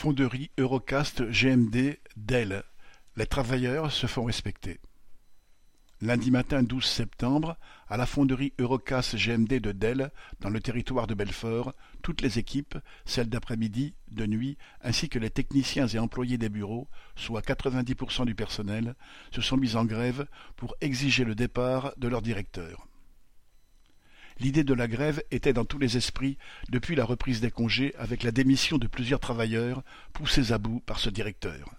Fonderie Eurocast GMD Dell Les travailleurs se font respecter. Lundi matin 12 septembre, à la fonderie Eurocast GMD de Dell, dans le territoire de Belfort, toutes les équipes, celles d'après-midi, de nuit, ainsi que les techniciens et employés des bureaux, soit 90% du personnel, se sont mis en grève pour exiger le départ de leur directeur. L'idée de la grève était dans tous les esprits depuis la reprise des congés avec la démission de plusieurs travailleurs poussés à bout par ce directeur.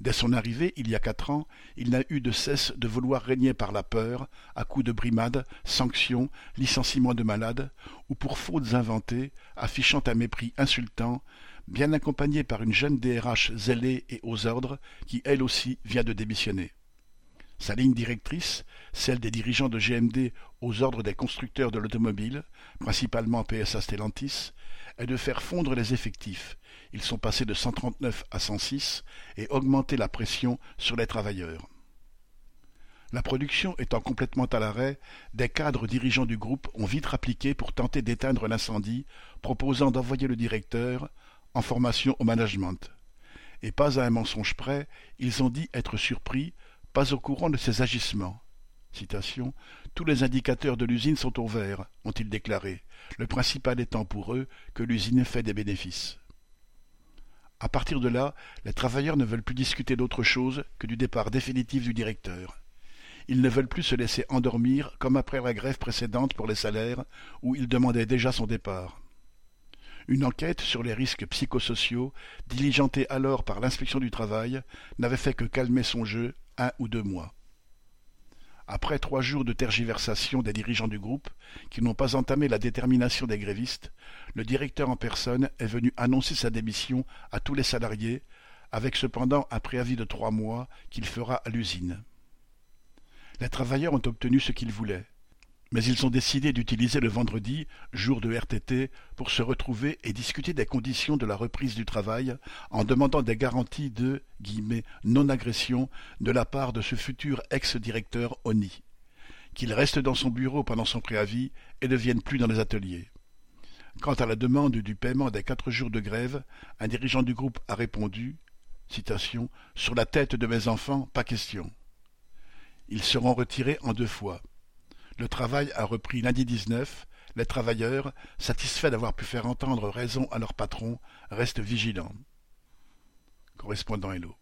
Dès son arrivée, il y a quatre ans, il n'a eu de cesse de vouloir régner par la peur, à coups de brimades, sanctions, licenciements de malades, ou pour fautes inventées, affichant un mépris insultant, bien accompagné par une jeune DRH zélée et aux ordres, qui elle aussi vient de démissionner. Sa ligne directrice, celle des dirigeants de GMD aux ordres des constructeurs de l'automobile, principalement PSA Stellantis, est de faire fondre les effectifs. Ils sont passés de 139 à 106 et augmenter la pression sur les travailleurs. La production étant complètement à l'arrêt, des cadres dirigeants du groupe ont vite rappliqué pour tenter d'éteindre l'incendie, proposant d'envoyer le directeur en formation au management. Et pas à un mensonge près, ils ont dit être surpris au courant de ses agissements. Tous les indicateurs de l'usine sont au vert, ont-ils déclaré, le principal étant pour eux que l'usine fait des bénéfices. À partir de là, les travailleurs ne veulent plus discuter d'autre chose que du départ définitif du directeur. Ils ne veulent plus se laisser endormir comme après la grève précédente pour les salaires, où ils demandaient déjà son départ. Une enquête sur les risques psychosociaux, diligentée alors par l'inspection du travail, n'avait fait que calmer son jeu ou deux mois. Après trois jours de tergiversation des dirigeants du groupe, qui n'ont pas entamé la détermination des grévistes, le directeur en personne est venu annoncer sa démission à tous les salariés, avec cependant un préavis de trois mois qu'il fera à l'usine. Les travailleurs ont obtenu ce qu'ils voulaient mais ils ont décidé d'utiliser le vendredi, jour de RTT, pour se retrouver et discuter des conditions de la reprise du travail en demandant des garanties de non-agression de la part de ce futur ex-directeur ONI, qu'il reste dans son bureau pendant son préavis et ne vienne plus dans les ateliers. Quant à la demande du paiement des quatre jours de grève, un dirigeant du groupe a répondu Sur la tête de mes enfants, pas question. Ils seront retirés en deux fois. Le travail a repris lundi 19. Les travailleurs, satisfaits d'avoir pu faire entendre raison à leur patron, restent vigilants. Correspondant Hello.